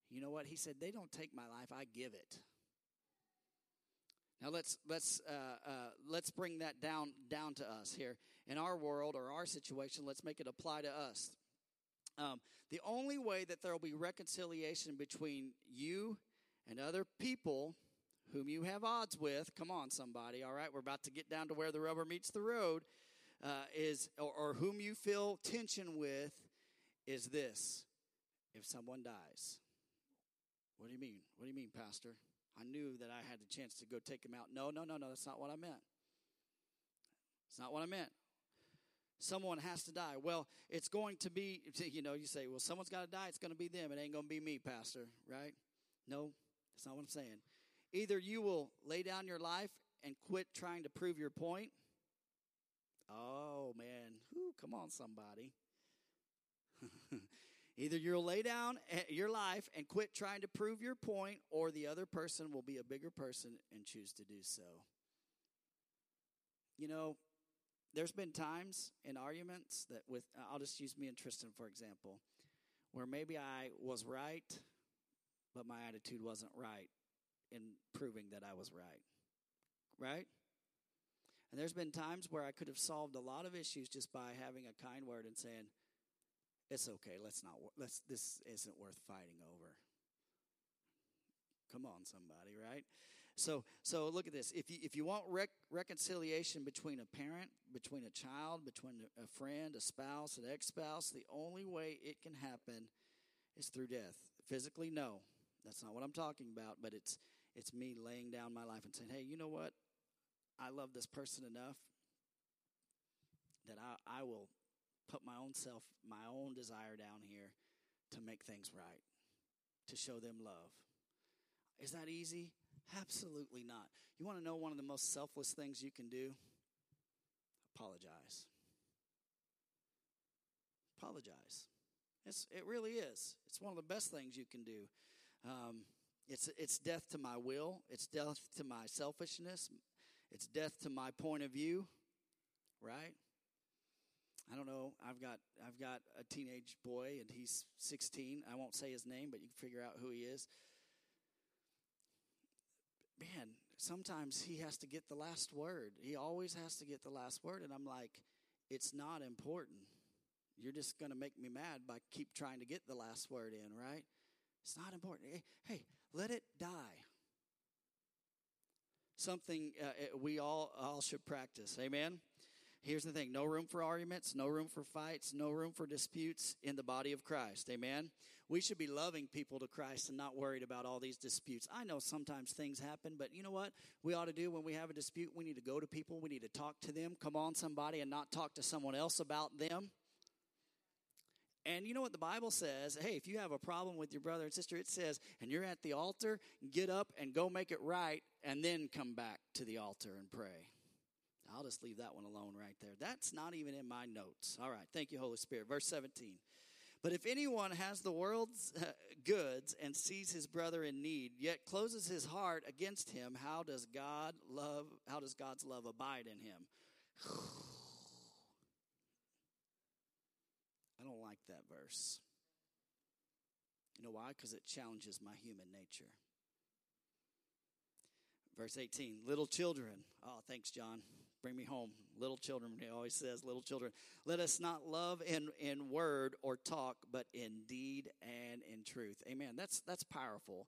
you know what? He said, They don't take my life, I give it. Now let's let's uh, uh, let's bring that down down to us here in our world or our situation. Let's make it apply to us. Um, the only way that there will be reconciliation between you and other people whom you have odds with. Come on, somebody. All right, we're about to get down to where the rubber meets the road. Uh, is or, or whom you feel tension with is this if someone dies. What do you mean? What do you mean, Pastor? I knew that I had the chance to go take him out. No, no, no, no, that's not what I meant. It's not what I meant. Someone has to die. Well, it's going to be, you know, you say, well, someone's got to die. It's going to be them. It ain't going to be me, Pastor, right? No, that's not what I'm saying. Either you will lay down your life and quit trying to prove your point. Oh, man. Whew, come on, somebody. Either you'll lay down eh, your life and quit trying to prove your point, or the other person will be a bigger person and choose to do so. You know, there's been times in arguments that with I'll just use me and Tristan for example, where maybe I was right, but my attitude wasn't right in proving that I was right. Right? And there's been times where I could have solved a lot of issues just by having a kind word and saying, it's okay. Let's not. Let's. This isn't worth fighting over. Come on, somebody, right? So, so look at this. If you if you want rec- reconciliation between a parent, between a child, between a friend, a spouse, an ex-spouse, the only way it can happen is through death. Physically, no, that's not what I'm talking about. But it's it's me laying down my life and saying, hey, you know what? I love this person enough that I, I will put my own self, my own desire down here to make things right, to show them love. Is that easy? Absolutely not. You want to know one of the most selfless things you can do? Apologize. Apologize. It's, it really is. It's one of the best things you can do. Um, it's, it's death to my will, it's death to my selfishness, it's death to my point of view, right? I don't know. I've got I've got a teenage boy and he's 16. I won't say his name, but you can figure out who he is. Man, sometimes he has to get the last word. He always has to get the last word and I'm like, it's not important. You're just going to make me mad by keep trying to get the last word in, right? It's not important. Hey, hey let it die. Something uh, we all all should practice. Amen. Here's the thing no room for arguments, no room for fights, no room for disputes in the body of Christ. Amen. We should be loving people to Christ and not worried about all these disputes. I know sometimes things happen, but you know what we ought to do when we have a dispute? We need to go to people, we need to talk to them, come on somebody, and not talk to someone else about them. And you know what the Bible says? Hey, if you have a problem with your brother and sister, it says, and you're at the altar, get up and go make it right, and then come back to the altar and pray. I'll just leave that one alone right there. That's not even in my notes. All right. Thank you, Holy Spirit. Verse 17. But if anyone has the world's uh, goods and sees his brother in need, yet closes his heart against him, how does God love how does God's love abide in him? I don't like that verse. You know why? Because it challenges my human nature. Verse 18, little children. Oh, thanks, John. Bring me home. Little children, he always says, little children. Let us not love in, in word or talk, but in deed and in truth. Amen. That's, that's powerful.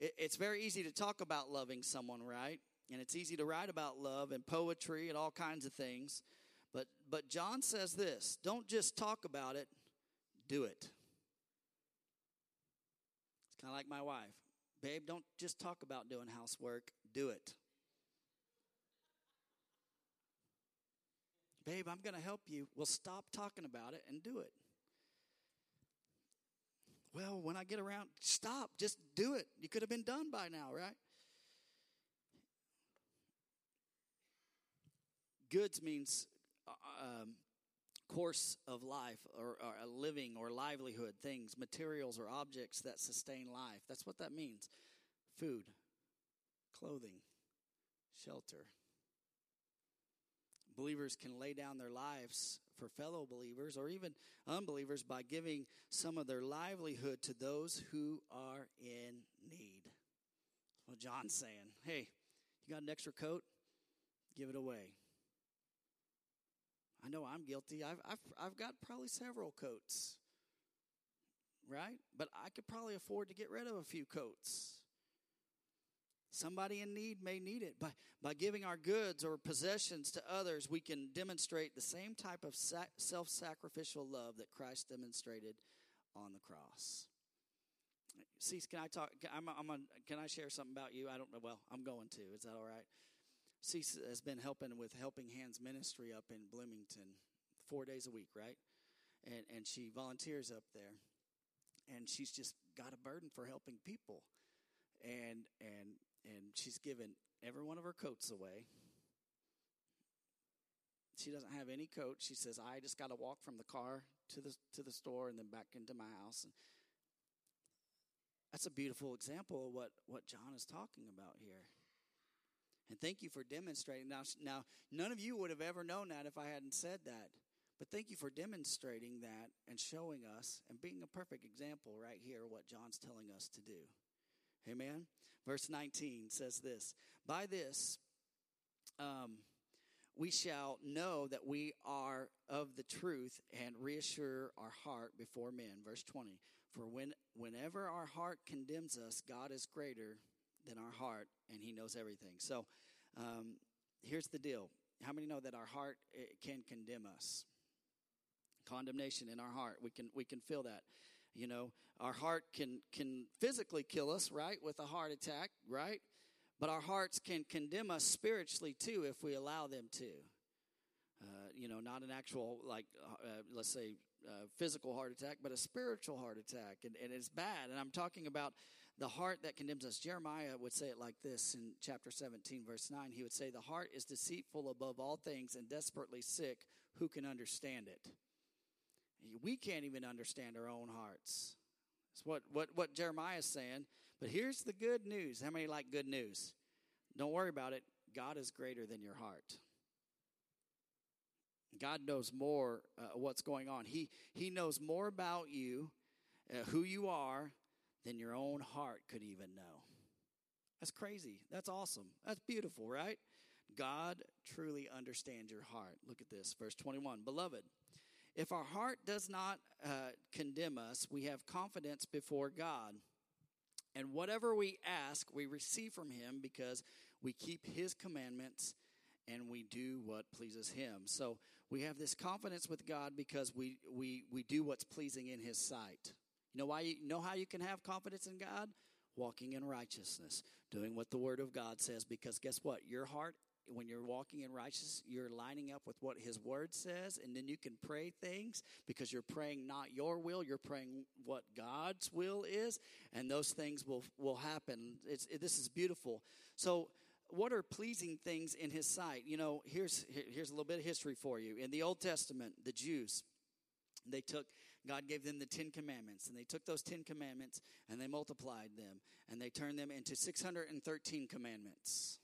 It, it's very easy to talk about loving someone, right? And it's easy to write about love and poetry and all kinds of things. But, but John says this don't just talk about it, do it. It's kind of like my wife. Babe, don't just talk about doing housework, do it. Babe, I'm going to help you. Well, stop talking about it and do it. Well, when I get around, stop, just do it. You could have been done by now, right? Goods means uh, um, course of life or, or, a living or livelihood, things, materials or objects that sustain life. That's what that means food, clothing, shelter. Believers can lay down their lives for fellow believers or even unbelievers by giving some of their livelihood to those who are in need. Well, John's saying, hey, you got an extra coat? Give it away. I know I'm guilty. I've, I've, I've got probably several coats, right? But I could probably afford to get rid of a few coats. Somebody in need may need it. By, by giving our goods or possessions to others, we can demonstrate the same type of sac- self sacrificial love that Christ demonstrated on the cross. See, can I talk? I'm, I'm on, can I share something about you? I don't know. Well, I'm going to. Is that all right? Cece has been helping with Helping Hands Ministry up in Bloomington four days a week, right? And, and she volunteers up there. And she's just got a burden for helping people. And, and, and she's given every one of her coats away. She doesn't have any coat. She says, I just got to walk from the car to the, to the store and then back into my house. And that's a beautiful example of what, what John is talking about here. And thank you for demonstrating. Now, now, none of you would have ever known that if I hadn't said that. But thank you for demonstrating that and showing us and being a perfect example right here what John's telling us to do. Amen. Verse 19 says this By this, um, we shall know that we are of the truth and reassure our heart before men. Verse 20. For when, whenever our heart condemns us, God is greater than our heart, and He knows everything. So um, here's the deal how many know that our heart can condemn us? Condemnation in our heart. We can, we can feel that. You know, our heart can, can physically kill us, right, with a heart attack, right? But our hearts can condemn us spiritually too if we allow them to. Uh, you know, not an actual, like, uh, let's say, uh, physical heart attack, but a spiritual heart attack. And, and it's bad. And I'm talking about the heart that condemns us. Jeremiah would say it like this in chapter 17, verse 9. He would say, The heart is deceitful above all things and desperately sick. Who can understand it? We can't even understand our own hearts. That's what, what, what Jeremiah is saying. But here's the good news. How many like good news? Don't worry about it. God is greater than your heart. God knows more uh, what's going on. He, he knows more about you, uh, who you are, than your own heart could even know. That's crazy. That's awesome. That's beautiful, right? God truly understands your heart. Look at this, verse 21. Beloved, if our heart does not uh, condemn us, we have confidence before God. And whatever we ask, we receive from Him because we keep His commandments and we do what pleases Him. So we have this confidence with God because we, we, we do what's pleasing in His sight. You know why you know how you can have confidence in God? Walking in righteousness, doing what the word of God says because guess what? Your heart when you're walking in righteousness, you're lining up with what his word says and then you can pray things because you're praying not your will, you're praying what God's will is and those things will will happen. It's it, this is beautiful. So what are pleasing things in his sight? You know, here's here's a little bit of history for you. In the Old Testament, the Jews they took God gave them the Ten Commandments, and they took those Ten Commandments and they multiplied them, and they turned them into 613 commandments.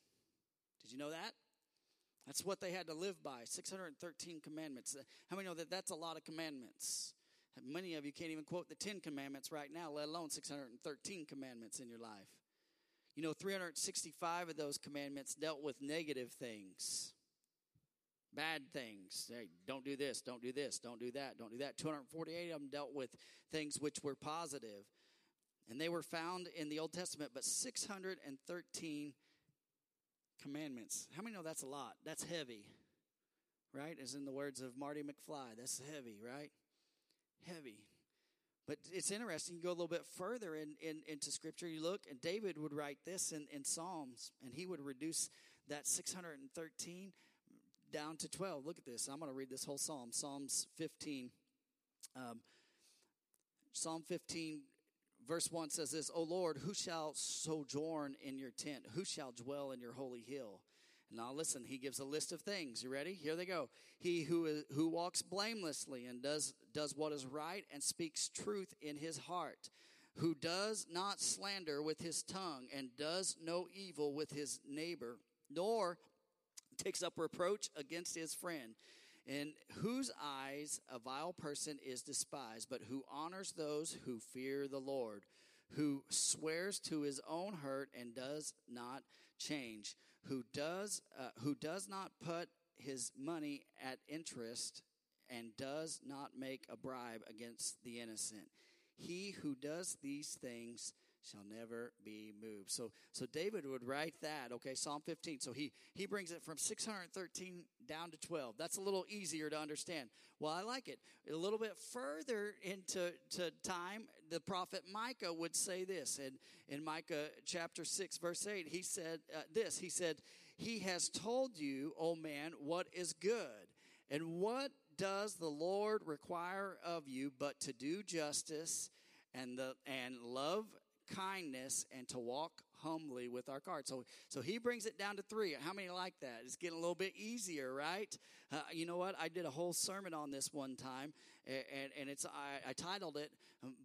Did you know that? That's what they had to live by 613 commandments. How many know that that's a lot of commandments? Many of you can't even quote the Ten Commandments right now, let alone 613 commandments in your life. You know, 365 of those commandments dealt with negative things, bad things. Hey, don't do this, don't do this, don't do that, don't do that. 248 of them dealt with things which were positive. And they were found in the Old Testament, but 613 commandments. How many know that's a lot? That's heavy, right? As in the words of Marty McFly, that's heavy, right? Heavy. But it's interesting. You go a little bit further in, in, into Scripture. You look, and David would write this in, in Psalms, and he would reduce that 613 down to 12. Look at this. I'm going to read this whole psalm. Psalms 15. Um, psalm 15, verse 1 says this O Lord, who shall sojourn in your tent? Who shall dwell in your holy hill? Now listen, he gives a list of things. You ready? Here they go. He who is, who walks blamelessly and does does what is right and speaks truth in his heart, who does not slander with his tongue and does no evil with his neighbor, nor takes up reproach against his friend, in whose eyes a vile person is despised, but who honors those who fear the Lord, who swears to his own hurt and does not change who does uh, who does not put his money at interest and does not make a bribe against the innocent. He who does these things shall never be moved. So so David would write that, okay, Psalm 15. So he he brings it from 613 down to 12. That's a little easier to understand. Well, I like it. A little bit further into to time, the prophet Micah would say this. And in Micah chapter 6 verse 8, he said uh, this. He said, "He has told you, O man, what is good. And what does the Lord require of you but to do justice and the and love kindness and to walk humbly with our God. So, so he brings it down to three. How many like that? It's getting a little bit easier, right? Uh, you know what? I did a whole sermon on this one time, and, and it's I, I titled it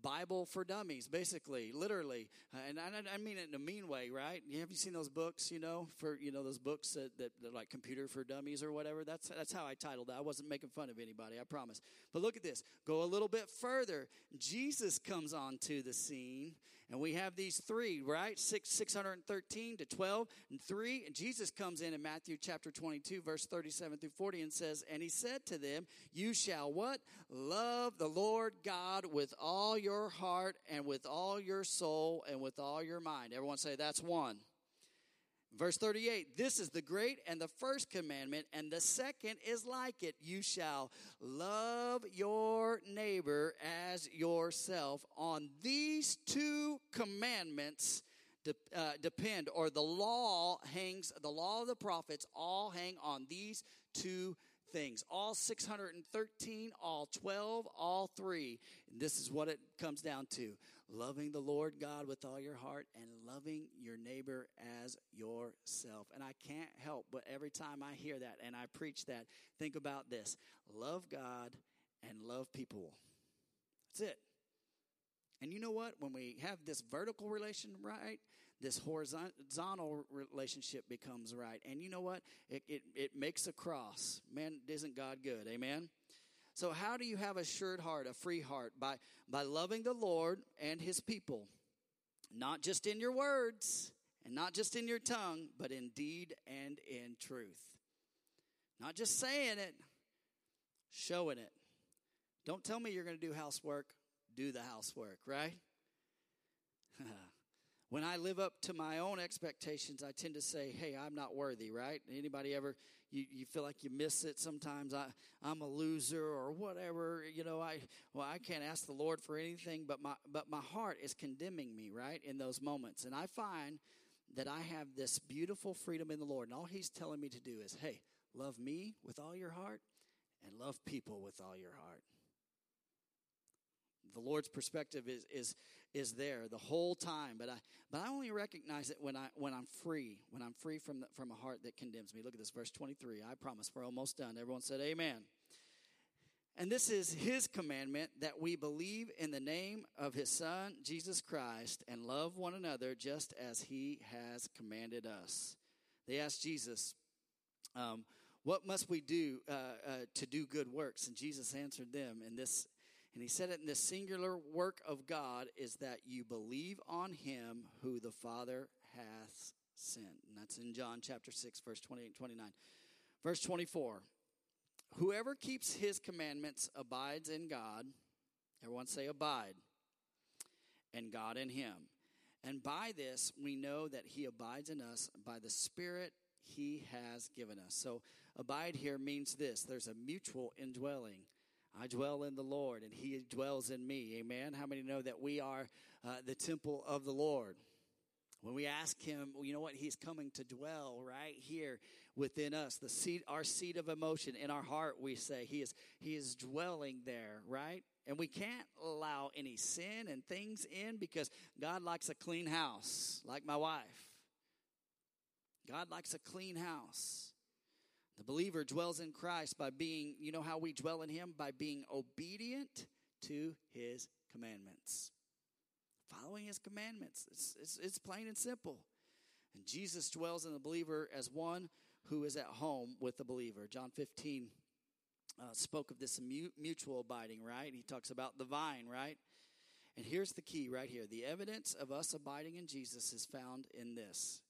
"Bible for Dummies," basically, literally. Uh, and I, I, mean it in a mean way, right? Have you seen those books? You know, for you know those books that, that, that like "Computer for Dummies" or whatever. That's that's how I titled it. I wasn't making fun of anybody, I promise. But look at this. Go a little bit further. Jesus comes onto the scene and we have these three, right? Six, 613 to 12 and 3. And Jesus comes in in Matthew chapter 22, verse 37 through 40 and says, And he said to them, You shall what? Love the Lord God with all your heart and with all your soul and with all your mind. Everyone say, That's one. Verse 38 This is the great and the first commandment, and the second is like it. You shall love your neighbor as yourself. On these two commandments de- uh, depend, or the law hangs, the law of the prophets all hang on these two things. All 613, all 12, all three. And this is what it comes down to loving the Lord God with all your heart and loving your neighbor as yourself. And I can't help but every time I hear that and I preach that, think about this love God and love people. That's it. And you know what? When we have this vertical relation right, this horizontal relationship becomes right. And you know what? It, it, it makes a cross. Man, isn't God good? Amen? So, how do you have a assured heart, a free heart? By, by loving the Lord and his people, not just in your words and not just in your tongue, but in deed and in truth. Not just saying it, showing it. Don't tell me you're going to do housework, do the housework, right? when I live up to my own expectations, I tend to say, "Hey, I'm not worthy." Right? Anybody ever you, you feel like you miss it sometimes? I I'm a loser or whatever. You know, I well, I can't ask the Lord for anything, but my but my heart is condemning me right in those moments, and I find that I have this beautiful freedom in the Lord, and all He's telling me to do is, "Hey, love me with all your heart, and love people with all your heart." The Lord's perspective is is is there the whole time. But I but I only recognize it when I when I'm free, when I'm free from the, from a heart that condemns me. Look at this verse 23. I promise we're almost done. Everyone said amen. And this is his commandment that we believe in the name of his Son, Jesus Christ, and love one another just as he has commanded us. They asked Jesus, um, What must we do uh, uh, to do good works? And Jesus answered them in this, and he said it in the singular work of God is that you believe on him who the Father hath sent. And that's in John chapter 6, verse 28 and 29. Verse 24 Whoever keeps his commandments abides in God. Everyone say, abide. And God in him. And by this we know that he abides in us by the Spirit he has given us. So, abide here means this there's a mutual indwelling. I dwell in the Lord, and he dwells in me. Amen. How many know that we are uh, the temple of the Lord? When we ask him, well, you know what? He's coming to dwell right here within us. The seat, our seat of emotion in our heart, we say he is, he is dwelling there, right? And we can't allow any sin and things in because God likes a clean house, like my wife. God likes a clean house. The believer dwells in Christ by being, you know how we dwell in him? By being obedient to his commandments following his commandments. It's, it's, it's plain and simple. And Jesus dwells in the believer as one who is at home with the believer. John 15 uh, spoke of this mutual abiding, right? He talks about the vine, right? And here's the key right here. The evidence of us abiding in Jesus is found in this,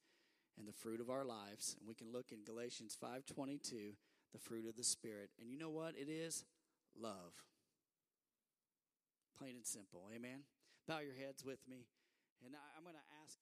in the fruit of our lives. And we can look in Galatians 5:22, the fruit of the spirit. And you know what it is? Love. Plain and simple. Amen bow your heads with me. And I, am going to ask.